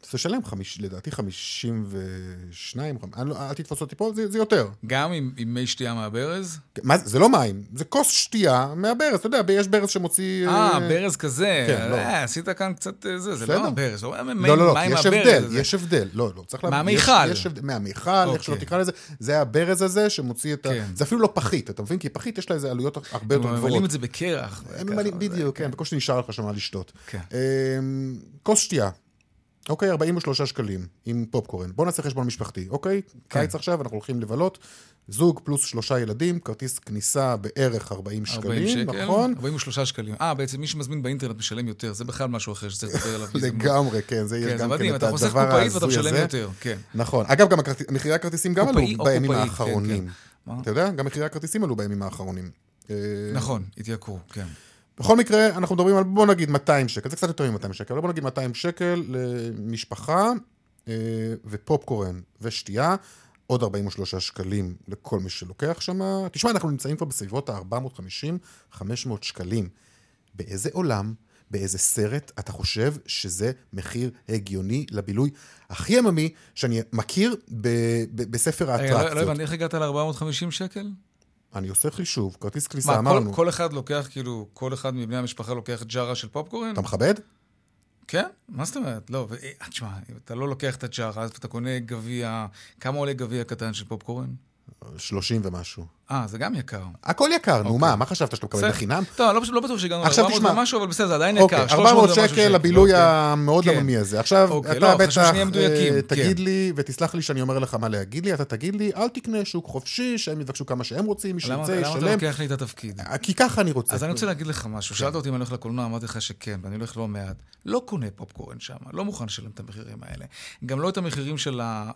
תשלם, חמיש, לדעתי 52, חמ- לא, אל תתפוס אותי פה, זה, זה יותר. גם עם עם מי שתייה מהברז? מה, זה זה לא מים, זה כוס שתייה מהברז, אתה יודע, יש ברז שמוציא... אה, ברז כזה. כן, לא. אה, עשית כאן קצת אה, זה, זה. לא הברז, לא מים לא, לא, לא, מים יש הבדל, הזה. יש הבדל. לא, לא, צריך להבין. מהמיכל. יש, יש הבדל, מהמיכל, איך שלא אוקיי. תקרא לזה, זה הברז הזה שמוציא את ה... כן. זה אפילו לא פחית, אתה מבין? כי פחית יש לה איזה עלויות הרבה הם יותר ממלאים גבוהות. את זה בקרח. הם ממלאים, זה- בדיוק, כן, בקושי נשאר לך שם לשתות. כן. אמ, כוס שתייה, אוקיי, 43 שקלים, עם פופקורן. בוא נעשה חשבון משפחתי, אוקיי? כן. קיץ עכשיו, אנחנו הולכים לבלות, זוג פלוס שלושה ילדים, כרטיס כניסה בערך 40 40 שקלים, שקל, נכון? 43 שקלים. אה, בעצם מי שמזמין באינטרנט משלם יותר, זה בכלל משהו אחר שצריך לדבר עליו. לגמרי, כן, זה יש כן, זה גם כן מדהים, את אתה חוסך הדבר קופאית ואתה ההזוי משלם הזה. יותר, כן. נכון. אגב, גם הכרט- מחירי הכרטיסים גם עלו בימים קופאית, כן, האחרונים. כן. מה? אתה יודע? גם מחירי הכרטיסים עלו בימים האחרונים. אה, נכון, התייקרו, כן. בכל מקרה, אנחנו מדברים על, בוא נגיד 200 שקל, זה קצת יותר מ-200 שקל, אבל בוא נגיד 200 שקל למשפחה, אה, ופופקורן ושתייה, עוד 43 שקלים לכל מי שלוקח שם. תשמע, אנחנו נמצאים כבר בסביבות ה-450-500 שקלים. באיזה עולם, באיזה סרט, אתה חושב שזה מחיר הגיוני לבילוי הכי עממי שאני מכיר ב- ב- בספר רגע, לא- האטרקציות? לא הבנתי, איך הגעת ל-450 שקל? אני עושה חישוב, כרטיס כניסה, מה, כל- אמרנו. כל אחד לוקח, כאילו, כל אחד מבני המשפחה לוקח ג'ארה של פופקורן? אתה מכבד? כן? מה זאת אומרת? לא, ו- אה, תשמע, אתה לא לוקח את הג'ארה, אז אתה קונה גביע, כמה עולה גביע קטן של פופקורן? 30 ומשהו. אה, זה גם יקר. הכל יקר, נו אוקיי. מה, מה חשבת שאתה מקבל. בחינם? טוב, לא, לא בטוח שהגענו עכשיו ל-400 תשמע. ומשהו, אבל בסדר, זה עדיין אוקיי, יקר. 400 ומשהו שקל לבילוי אוקיי. המאוד כן. עממי הזה. עכשיו, אתה לא, בטח אה, כן. תגיד לי, ותסלח לי שאני אומר לך מה להגיד לי, אתה תגיד לי, אל תקנה שוק חופשי, שהם יבקשו כמה שהם רוצים, מי שירצה למה אתה ישלם. לוקח לי את התפקיד? כי ככה אני רוצה. אז אני רוצה להגיד לך משהו. שאלת אותי אם אני הולך לקולנוע, אמרתי לך שכן, ואני הולך לא מעט. לא קונה פופקורן שם, לא מוכן לשלם את המחירים האלה. גם לא את המחירים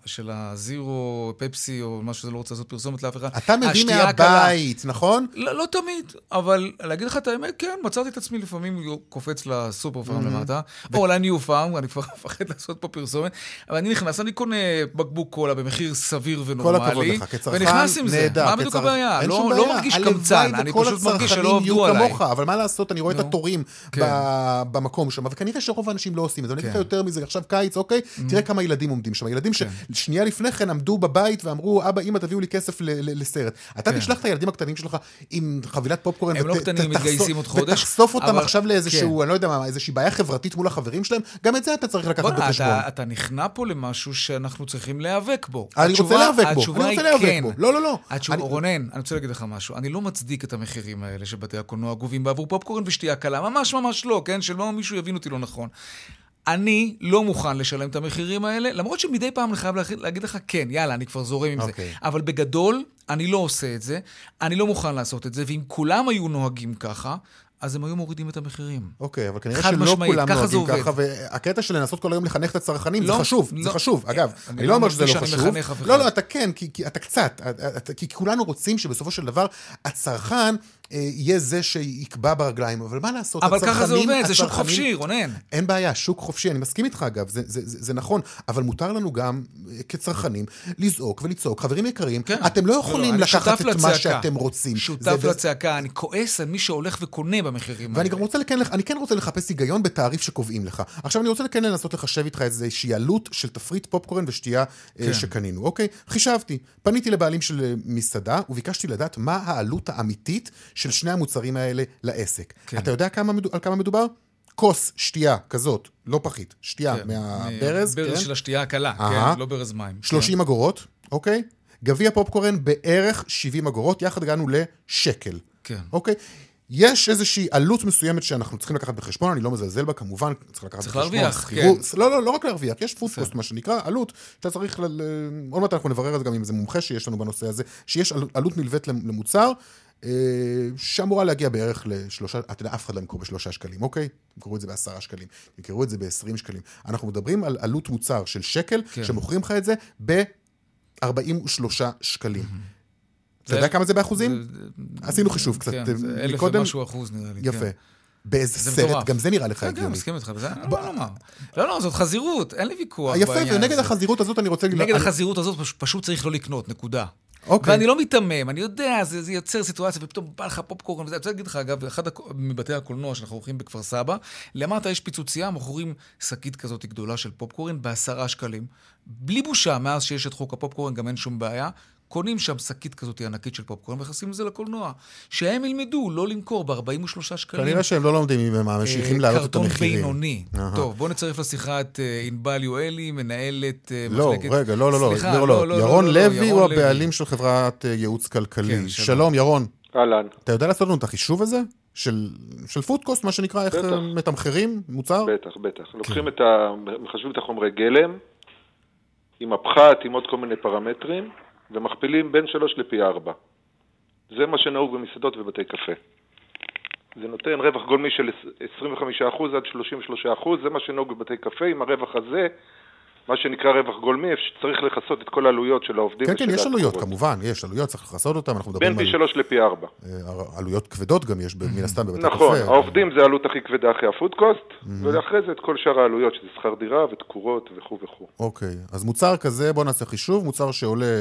של הזירו, פפסי, או מה שזה לא רוצה לעשות פרסומת לאף אחד. אתה מביא הקלה- מהבית, נכון? לא, לא תמיד, אבל להגיד לך את האמת, כן, מצאתי את עצמי לפעמים קופץ לסופר פארם למטה, או אולי ניו פארם, אני כבר מפחד לעשות פה פרסומת, אבל אני נכנס, אני קונה בקבוק קולה במחיר סביר ונורמלי, ונכנס עם זה. מה בדיוק הבעיה? לא לא. מרגיש קמצן, אני פשוט מרגיש שלא עבדו עליי. כמוך, אבל מה לעשות, אני רואה את. התורים כן. במקום שם, וכנראה שרוב האנשים לא עושים את זה. אני אגיד לך כן. יותר מזה, עכשיו קיץ, אוקיי? תראה כמה ילדים עומדים שם. ילדים כן. ששנייה לפני כן עמדו בבית ואמרו, אבא, אמא, תביאו לי כסף לסרט. אתה כן. תשלח את הילדים הקטנים שלך עם חבילת פופקורן, הם לא ות- קטנים, ת- מתגייסים עוד חודש, ותחשוף אותם עכשיו לאיזשהו, כן. אני לא יודע מה, איזושהי בעיה חברתית מול החברים שלהם, גם את זה אתה צריך לקחת בחשבון. אתה, אתה נכנע פה למשהו שאנחנו צריכים להיאבק בו. אני רוצה להיאבק בו, אני רוצה להיאבק כן. בו. לא, לא, לא. רונן, אני רוצה להגיד לך משהו. אני לא מצדיק את המחירים האלה שבתי הקולנוע גובים בעבור פופקורן ושתייה קלה. ממש ממש לא, כן? שלא מישהו יבין אותי לא נכון. אני לא מוכן לשלם את המחירים האלה, למרות שמדי פעם אני חייב להגיד לך, כן, יאללה, אני כבר זורם עם okay. זה. אוקיי. אבל בגדול, אני לא עושה את זה, אני לא מוכן לעשות את זה, ואם כולם היו נוהגים ככה, אז הם היו מורידים את המחירים. אוקיי, אבל כנראה שלא משמעית, כולם נוהגים ככה, והקטע של לנסות כל היום לחנך את הצרכנים, לא, זה חשוב, לא, זה חשוב. אגב, אני, אני לא אומר שזה לא חשוב. לא, לא, אתה כן, כי, כי אתה קצת, כי כולנו רוצים שבסופו של דבר הצרכן יהיה זה שיקבע ברגליים, אבל מה לעשות, אבל ככה זה עובד, זה שוק חופשי, רונן. אין בעיה, שוק חופשי, אני מסכים איתך אגב, זה, זה, זה, זה נכון, אבל מותר לנו גם אה, כצרכנים לזעוק ולצעוק. חברים יקרים, כן. אתם לא יכולים לא, לא, לקחת את לצעקה. מה שאתם רוצים. שותף זה, לצעקה, אני כועס על מי שהולך וקונה במחירים ואני האלה. רוצה, לכן, אני כן רוצה לחפש היגיון בתעריף שקובעים לך. עכשיו אני רוצה כן לנסות לחשב איתך איזושהי עלות של תפריט פופקורן ושתייה אה, כן. שקנינו, אוקיי? חישבתי, פניתי לבעלים של מסעדה וביקשתי לדעת מה העלות האמיתית של שני המוצרים האלה לעסק. כן. אתה יודע כמה, על כמה מדובר? כוס שתייה כזאת, לא פחית, שתייה כן. מהברז. ברז כן? של השתייה הקלה, כן, לא ברז מים. 30 כן. אגורות, אוקיי? גביע פופקורן בערך 70 אגורות, יחד הגענו לשקל. כן. אוקיי? יש איזושהי עלות מסוימת שאנחנו צריכים לקחת בחשבון, אני לא מזלזל בה כמובן, צריך לקחת צריך בחשבון. צריך להרוויח, כן. לא, לא, לא רק להרוויח, יש פודקוסט, מה שנקרא, עלות, שאתה צריך, ל... עוד מעט אנחנו נברר את זה גם עם איזה מומחה שיש לנו בנושא הזה, שיש עלות נלווית למוצר, שאמורה להגיע בערך לשלושה, אתה יודע, אף אחד לא ימכור בשלושה שקלים, אוקיי? ימכרו את זה בעשרה שקלים, ימכרו את זה בעשרים שקלים. אנחנו מדברים על עלות מוצר של שקל, כן. שמוכרים לך את זה ב-43 שקלים. אתה יודע כמה זה באחוזים? עשינו חישוב קצת כן, זה אלף ומשהו אחוז נראה לי. יפה. כן. באיזה סרט, גם זה נראה לך הגיוני. כן, כן, מסכים איתך, לא, לא, לא, לא, זאת חזירות, אין לי ויכוח יפה, ונגד החזירות הזאת אני רוצה... נגד החזירות הזאת פשוט צריך לא לקנות, נקודה. אוקיי. ואני לא מיתמם, אני יודע, זה, זה יוצר סיטואציה, ופתאום בא לך פופקורן וזה. אני רוצה להגיד לך, אגב, באחד מבתי הקולנוע שאנחנו הולכים בכפר סבא, למטה יש פיצוצייה, מוכרים שקית כזאת גדולה של פופקורן בעשרה שקלים. בלי בושה, מאז שיש את חוק הפופקורן גם אין שום בעיה. קונים שם שקית כזאת ענקית של פופקורן ונכנסים לזה לקולנוע. שהם ילמדו לא למכור ב-43 שקלים. כנראה שהם לא לומדים אם הם ממשיכים אה, להעלות את המחירים. קרטון בינוני. טוב, בואו נצרף לשיחה את אה, ענבל יואלי, מנהלת אה, לא, מחלקת... לא, רגע, לא, לא, לא. סליחה, לא, לא, לא. ירון לוי הוא הבעלים של חברת ייעוץ כלכלי. כן, שלום, ירון. אהלן. אתה יודע לעשות לנו את החישוב הזה? של, של פודקוסט, מה שנקרא, איך מתמחרים מוצר? בטח, בטח. כן. לוקחים את ה... מחשבים את החומרי גלם, עם הפחת, עם עוד כל מיני פרמטרים, ומכפילים בין 3 לפי 4. זה מה שנהוג במסעדות ובתי קפה. זה נותן רווח גולמי של 25% עד 33%, זה מה שנהוג בבתי קפה, עם הרווח הזה מה שנקרא רווח גולמי, צריך לכסות את כל העלויות של העובדים. כן, כן, יש עלויות, כמובן, יש עלויות, צריך לכסות אותן, אנחנו מדברים על... בין פי שלוש לפי ארבע. אה, עלויות כבדות גם יש, מן הסתם, בבתי קפה. נכון, העובדים זה העלות הכי כבדה אחרי הפודקוסט, ואחרי זה את כל שאר העלויות, שזה שכר דירה ותקורות וכו' וכו'. אוקיי, אז מוצר כזה, בוא נעשה חישוב, מוצר שעולה,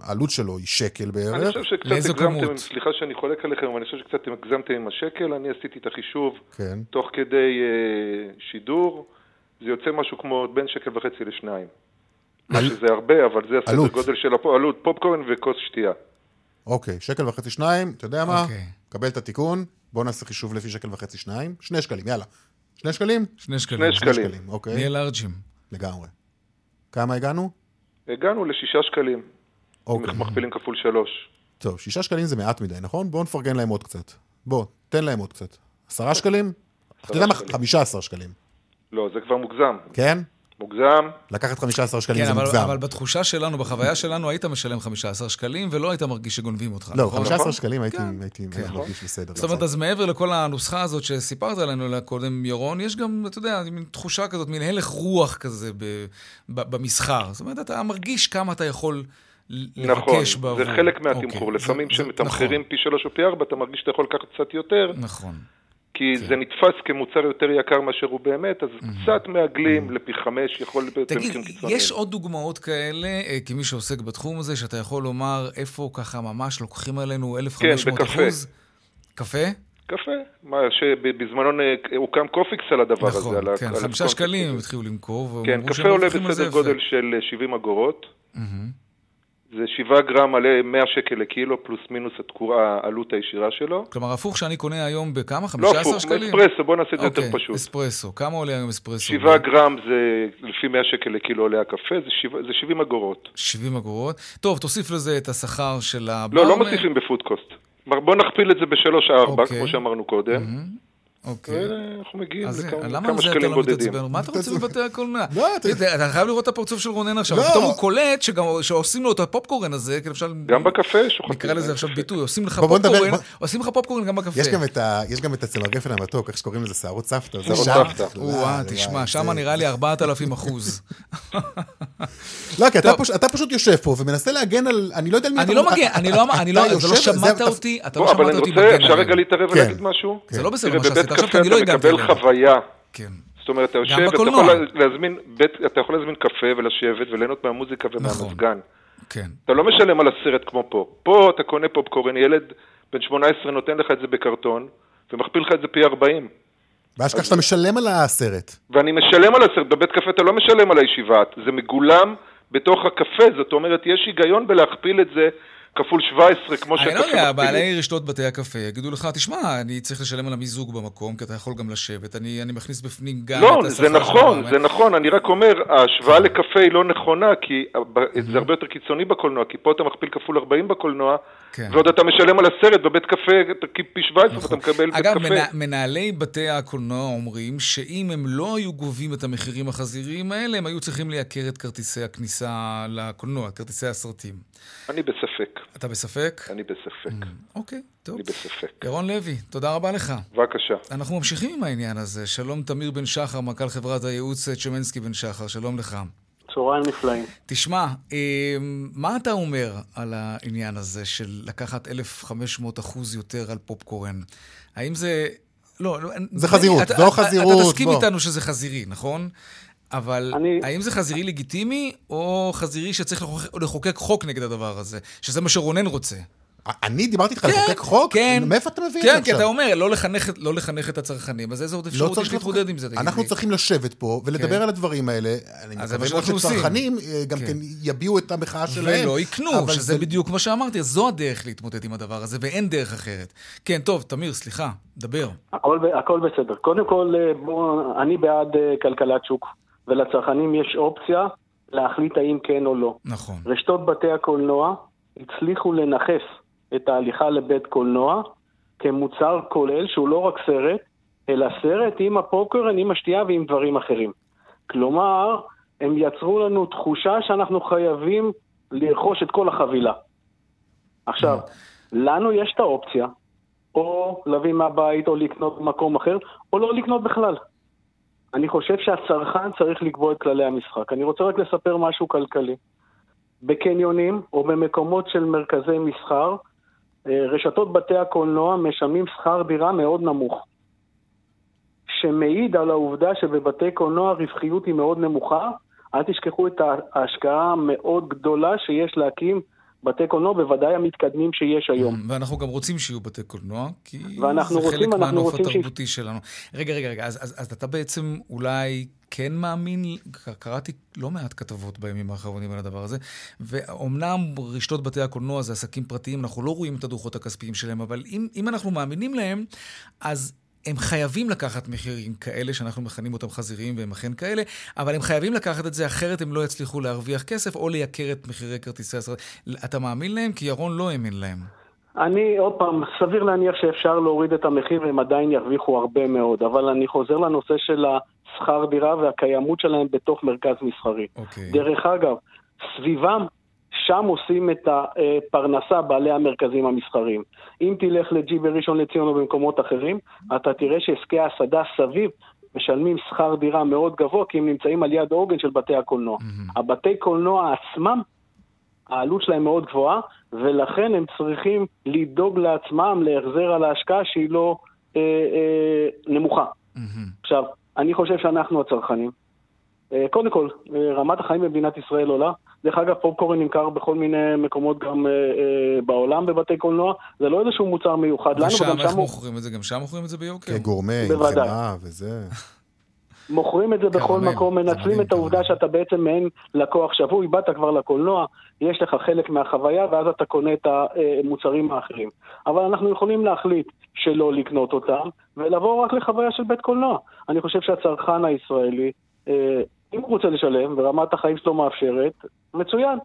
העלות שלו היא שקל בערך. אני חושב שקצת הגזמתם, סליחה שאני חולק עליכם, אבל אני חושב שקצת הגזמתם עם השקל, אני עשיתי את החישוב. תוך כדי שידור, זה יוצא משהו כמו בין שקל וחצי לשניים. מה שזה הרבה, אבל זה הסדר גודל של עלות פופקורן וכוס שתייה. אוקיי, שקל וחצי שניים, אתה יודע מה? אוקיי. קבל את התיקון, בוא נעשה חישוב לפי שקל וחצי שניים. שני שקלים, יאללה. שני שקלים? שני שקלים. שני שקלים, אוקיי. נהיה לארג'ים. לגמרי. כמה הגענו? הגענו לשישה שקלים. אוקיי. אם מכפילים כפול שלוש. טוב, שישה שקלים זה מעט מדי, נכון? בואו נפרגן להם עוד קצת. בוא, תן להם עוד קצת. עשרה שקלים? אתה יודע מה? חמישה עשר שקלים. לא, זה כבר מוגזם. כן? מוגזם. לקחת 15 שקלים כן, זה אבל, מוגזם. אבל בתחושה שלנו, בחוויה שלנו, היית משלם 15 שקלים, ולא היית מרגיש שגונבים אותך. לא, נכון? 15 שקלים הייתי, כן, הייתי כן. מרגיש בסדר. זאת אומרת, אז מעבר לכל הנוסחה הזאת שסיפרת עליה קודם, ירון, יש גם, אתה יודע, מין תחושה כזאת, מין הלך רוח כזה במסחר. זאת אומרת, אתה מרגיש כמה אתה יכול... לבקש נכון, זה חלק מהתמחור. אוקיי, לפעמים כשמתמחרים נכון. פי שלוש או פי ארבע, אתה מרגיש שאתה יכול לקחת קצת יותר. נכון. כי כן. זה נתפס כמוצר יותר יקר מאשר הוא באמת, אז mm-hmm. קצת מעגלים mm-hmm. לפי חמש, יכול להיות במקרים קיצוניים. תגיד, יש עוד דוגמאות כאלה, אה, כמי שעוסק בתחום הזה, שאתה יכול לומר איפה ככה ממש לוקחים עלינו 1,500 כן, אחוז? קפה? קפה, מה שבזמנו הוקם קופיקס על הדבר נכון, הזה. נכון, כן, חמישה שקלים הם התחילו למכור. כן, קפה עולה בסדר גודל של 70 אגורות. Mm-hmm. זה 7 גרם עלה 100 שקל לקילו, פלוס מינוס התקורה, העלות הישירה שלו. כלומר, הפוך שאני קונה היום בכמה? 15 לא שקלים? לא הפוך, אספרסו, בוא נעשה את זה יותר אוקיי, פשוט. אספרסו, כמה עולה היום אספרסו? 7 גרם זה לפי 100 שקל לקילו עולה הקפה, זה, 7, זה 70 אגורות. 70 אגורות. טוב, תוסיף לזה את השכר של הבר. לא, לא מוסיפים בפודקוסט. בוא נכפיל את זה ב-3-4, אוקיי. כמו שאמרנו קודם. Mm-hmm. אוקיי. ואנחנו מגיעים אז לכמה למה על כמה זה אתה שקלים לא בודדים. מתעצבן? מה אתה רוצה בבתי הקולנוע? לא, אתה- חייב לראות את הפרצוף של רונן עכשיו. לא. פתאום הוא קולט שעושים לו את הפופקורן הזה, כאילו אפשר... גם בקפה שוחטים. נקרא לזה עכשיו ביטוי, עושים לך פופקורן, עושים לך פופקורן גם בקפה. יש גם את ה- יש גם את אצל הגפן המתוק, איך שקוראים לזה, שערות סבתא. שערות. סבתא. וואה, תשמע, שם נראה לי 4,000 אחוז. לא, כי אתה. פשוט- יושב פה ומנסה להגן על... אני לא יודע על מי אתה... אני לא מגן, אני לא, לא, אתה לא שמעת אותי, אתה לא בוא, אבל שמעת אני אותי רוצה, אפשר. רגע להתערב כן. ולהגיד משהו? זה לא בסדר מה שעשית, עכשיו קפה אני לא אתה הגנתי מקבל. חוויה. כן. זאת אומרת, אתה יושב, אתה. יכול להזמין, בית- אתה יכול להזמין קפה ולשבת וליהנות מהמוזיקה ומהמזגן. כן. אתה לא משלם על הסרט כמו פה. פה אתה קונה פופקורן, ילד בן 18 נותן לך את זה בקרטון, ומכפיל לך את זה פי 40. ואז כך שאתה משלם על הסרט. ואני משלם על הסרט, בבית קפה אתה לא משלם על הישיבה, זה מגולם בתוך הקפה, זאת אומרת, יש היגיון בלהכפיל את זה כפול 17, כמו אני לא יודע. בעלי רשתות בתי הקפה יגידו לך, תשמע, אני צריך לשלם על המיזוג במקום, כי אתה יכול גם לשבת, אני אני מכניס בפנים גם לא, את השכר זה של נכון, הברמן." זה נכון, אני רק אומר, ההשוואה לקפה היא לא נכונה, כי זה הרבה יותר קיצוני בקולנוע, כי פה אתה מכפיל כפול 40 בקולנוע, כן. ועוד אתה משלם על הסרט, בבית קפה אתה פי 17 ואתה מקבל בית אגב, קפה. מנה, מנהלי בתי הקולנוע אומרים שאם הם לא היו גובים את המחירים החזיריים האלה, הם היו צריכים לייקר את כרטיסי הכניסה לקולנוע, כרטיסי הסרטים. אני בספק, אתה בספק? אני בספק, אוקיי, טוב. אני בספק. ירון לוי, תודה רבה לך. בבקשה. אנחנו ממשיכים עם העניין הזה. שלום תמיר בן שחר, מנכ"ל חברת הייעוץ צ'מנסקי בן שחר, שלום לך. צהריים נפלאים. תשמע, אה, מה אתה אומר על העניין הזה של לקחת 1,500 אחוז יותר על פופקורן? האם זה... לא, לא, זה חזירות, אתה, זו אתה- חזירות, אתה תסכים בוא. איתנו שזה חזירי, נכון? אבל אני- האם זה חזירי לגיטימי, או חזירי שצריך לחוקק, לחוקק חוק נגד הדבר הזה? שזה מה שרונן רוצה. אני דיברתי איתך לחוקק חוק? כן. מאיפה אתה מביא את זה כן, עכשיו? כי אתה אומר, לא לחנך, לא לחנך את הצרכנים, אז איזה עוד לא אפשרות צריך יש להתמודד. עם זה, תגיד אנחנו לי? צריכים לשבת פה ולדבר כן. על הדברים האלה. אני אז זה מה מקווה שאנחנו עושים. שצרכנים אה, גם כן. כן יביעו את המחאה שלהם. ולא יקנו, שזה זה- בדיוק מה שאמרתי, אז זו הדרך להתמודד עם הדבר הזה, ואין דרך אחרת. כן, טוב, תמיר, סליחה, דבר. הכל, הכל בסדר. קודם כל, אה, בוא, אני בעד אה, כלכלת שוק, ולצרכנים יש אופציה להחליט האם כן או לא. נכון. רשתות בתי הקולנוע הצליחו לנכס את ההליכה לבית קולנוע כמוצר כולל שהוא לא רק סרט, אלא סרט עם הפופקורן, עם השתייה ועם דברים אחרים. כלומר, הם יצרו לנו תחושה שאנחנו חייבים לרכוש את כל החבילה. עכשיו, לנו יש את האופציה, או להביא מהבית, או לקנות במקום אחר, או לא לקנות בכלל. אני חושב שהצרכן צריך לקבוע את כללי המשחק. אני רוצה רק לספר משהו כלכלי. בקניונים או במקומות של מרכזי מסחר, רשתות בתי הקולנוע משלמים שכר דירה מאוד נמוך, שמעיד על העובדה שבבתי קולנוע הרווחיות היא מאוד נמוכה. אל תשכחו את ההשקעה המאוד גדולה שיש להקים בתי קולנוע, בוודאי המתקדמים שיש היום. ואנחנו גם רוצים שיהיו בתי קולנוע, כי זה רוצים- חלק מהנוף רוצים ש- התרבותי שלנו. רגע, רגע, רגע, אז, אז, אז אתה בעצם אולי כן מאמין, קראתי לא מעט כתבות בימים האחרונים על הדבר הזה, ואומנם רשתות בתי הקולנוע זה עסקים פרטיים, אנחנו לא רואים את הדוחות הכספיים שלהם, אבל אם, אם אנחנו מאמינים להם, אז... הם חייבים לקחת מחירים כאלה, שאנחנו מכנים אותם חזיריים והם אכן כאלה, אבל הם חייבים לקחת את זה, אחרת הם לא יצליחו להרוויח כסף או לייקר את מחירי כרטיסי הסרט. אתה מאמין להם? כי ירון לא האמין להם. אני, עוד פעם, סביר להניח שאפשר להוריד את המחיר והם עדיין ירוויחו הרבה מאוד, אבל אני חוזר לנושא של השכר דירה והקיימות שלהם בתוך מרכז מסחרי. אוקיי. דרך אגב, סביבם, שם עושים את הפרנסה בעלי המרכזים המסחריים. אם תלך לג'י בראשון לציון או במקומות אחרים, אתה תראה שעסקי ההסעדה סביב משלמים שכר דירה מאוד גבוה, כי הם נמצאים על יד העוגן של בתי הקולנוע. הבתי קולנוע עצמם, העלות שלהם מאוד גבוהה, ולכן הם צריכים לדאוג לעצמם להחזר על ההשקעה שהיא לא אה, אה, נמוכה. עכשיו, אני חושב שאנחנו הצרכנים. אה, קודם כל, אה, רמת החיים במדינת ישראל עולה. דרך אגב, פופקורן נמכר בכל מיני מקומות גם אה, בעולם בבתי קולנוע. זה לא איזשהו מוצר מיוחד לנו, ושם, איך שם מוכרים את זה? גם שם מוכרים את זה ביוקר? בוודאי. חמאה וזה. מוכרים את זה בכל מקום, מנצלים את העובדה שאתה בעצם מעין לקוח שבוי, באת כבר לקולנוע, יש לך חלק מהחוויה, ואז אתה קונה את המוצרים האחרים. אבל אנחנו יכולים להחליט שלא לקנות אותם, ולבוא רק לחוויה של בית קולנוע. אני חושב שהצרכן הישראלי, אם הוא רוצה לשלם, ורמת החיים שלו מאפשרת, מצוין.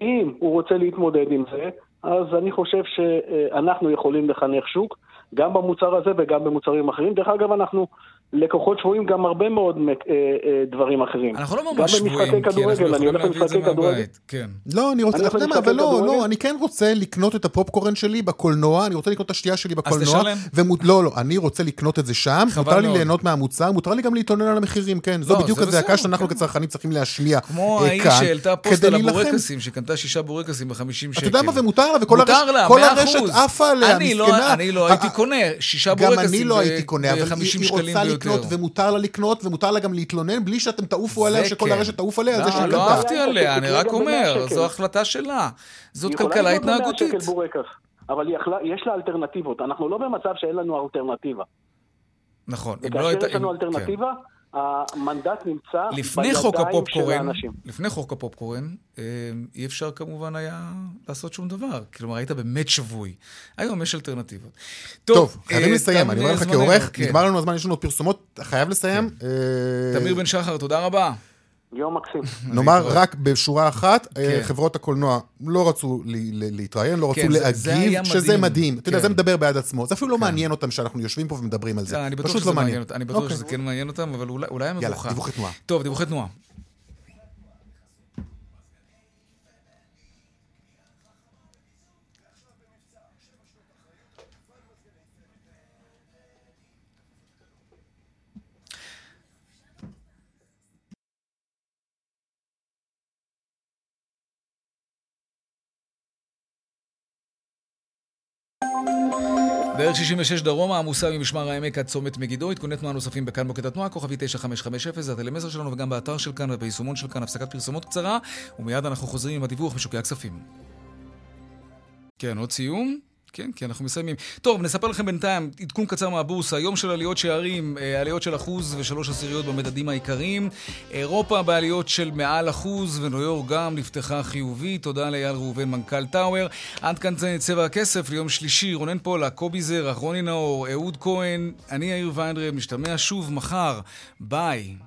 אם הוא רוצה להתמודד עם זה, אז אני חושב שאנחנו יכולים לחנך שוק, גם במוצר הזה וגם במוצרים אחרים. דרך אגב, אנחנו לקוחות שבויים גם הרבה מאוד אה, אה, דברים אחרים. אנחנו לא ממש שבויים, כי אנחנו יכולים להביא את זה מהבית. כן. לא, אני רוצה, אתה יודע מה, אבל לא, לא, אני כן רוצה לקנות את הפופקורן שלי בקולנוע, אני רוצה לקנות את השתייה שלי בקולנוע. אז תשלם. לא, לא, אני רוצה לקנות את זה שם, מותר לי ליהנות מהמוצר, מותר לי גם להתלונן על המחירים, כן. זו לא, בדיוק הזעקה שאנחנו כן. כצרכנים צריכים להשמיע כאן. כמו ההיא שהעלתה פוסט על הבורקסים, שקנתה שישה בורקסים ב-50 שקל. אתה יודע מה, ומותר לה, וכל הרשת עפה עליה, מסכנה. אני לא הייתי קונה שישה בורקסים ב-50 שקלים ויותר. ומותר לה לקנות, ומותר לה גם להתלונן, בלי שאתם תעופו עליה, שכל כן. הרשת תעוף עליה, לא, זה שקנתה. לא עפתי עליה, אני רק אומר, זו החלטה שלה. זאת כלכלה התנהגותית. אבל יש לה אלטרנטיבות. אנחנו לא במצב שאין לנו אלטרנטיבה. נכון. וכאשר יש לנו אלטרנטיבה, המנדט נמצא בידיים של האנשים. לפני חוק הפופקורן, אה, אי אפשר כמובן היה לעשות שום דבר. כלומר, היית באמת שבוי. היום יש אלטרנטיבות. טוב, טוב חייבים אה, לסיים, אני אומר לך כעורך, כן. נגמר לנו הזמן, יש לנו פרסומות, חייב לסיים. כן. אה... תמיר בן שחר, תודה רבה. יום מקסים. נאמר רק בשורה אחת, אה, כן. חברות הקולנוע לא רצו להתראיין, לא רצו כן, להגיב, שזה מדהים. אתה יודע, זה כן. מדבר בעד עצמו. זה אפילו לא מעניין אותם שאנחנו יושבים פה ומדברים על זה. פשוט לא מעניין. אני בטוח אוקיי. שזה כן מעניין אותם, אבל אולי המבוכה. יאללה, דיווחי תנועה. טוב, דיווחי תנועה. דרך 66 דרומה, עמוסה ממשמר העמק עד צומת מגידו, עדכוני תנועה נוספים בכאן מוקד התנועה, כוכבי 9550, זה הטלמסר שלנו וגם באתר של כאן וביישומון של כאן, הפסקת פרסומות קצרה, ומיד אנחנו חוזרים עם הדיווח משוקי הכספים. כן, עוד סיום? כן, כי אנחנו מסיימים. טוב, נספר לכם בינתיים עדכון קצר מהבורסה. יום של עליות שערים, אה, עליות של אחוז ושלוש עשיריות במדדים העיקריים. אירופה בעליות של מעל אחוז, וניו יורק גם נפתחה חיובית. תודה לאייל ראובן, מנכ"ל טאוור. עד כאן זה צבע הכסף ליום שלישי. רונן פולה, קובי זרח, רוני נאור, אהוד כהן, אני יאיר ויינדרב, משתמע שוב מחר. ביי.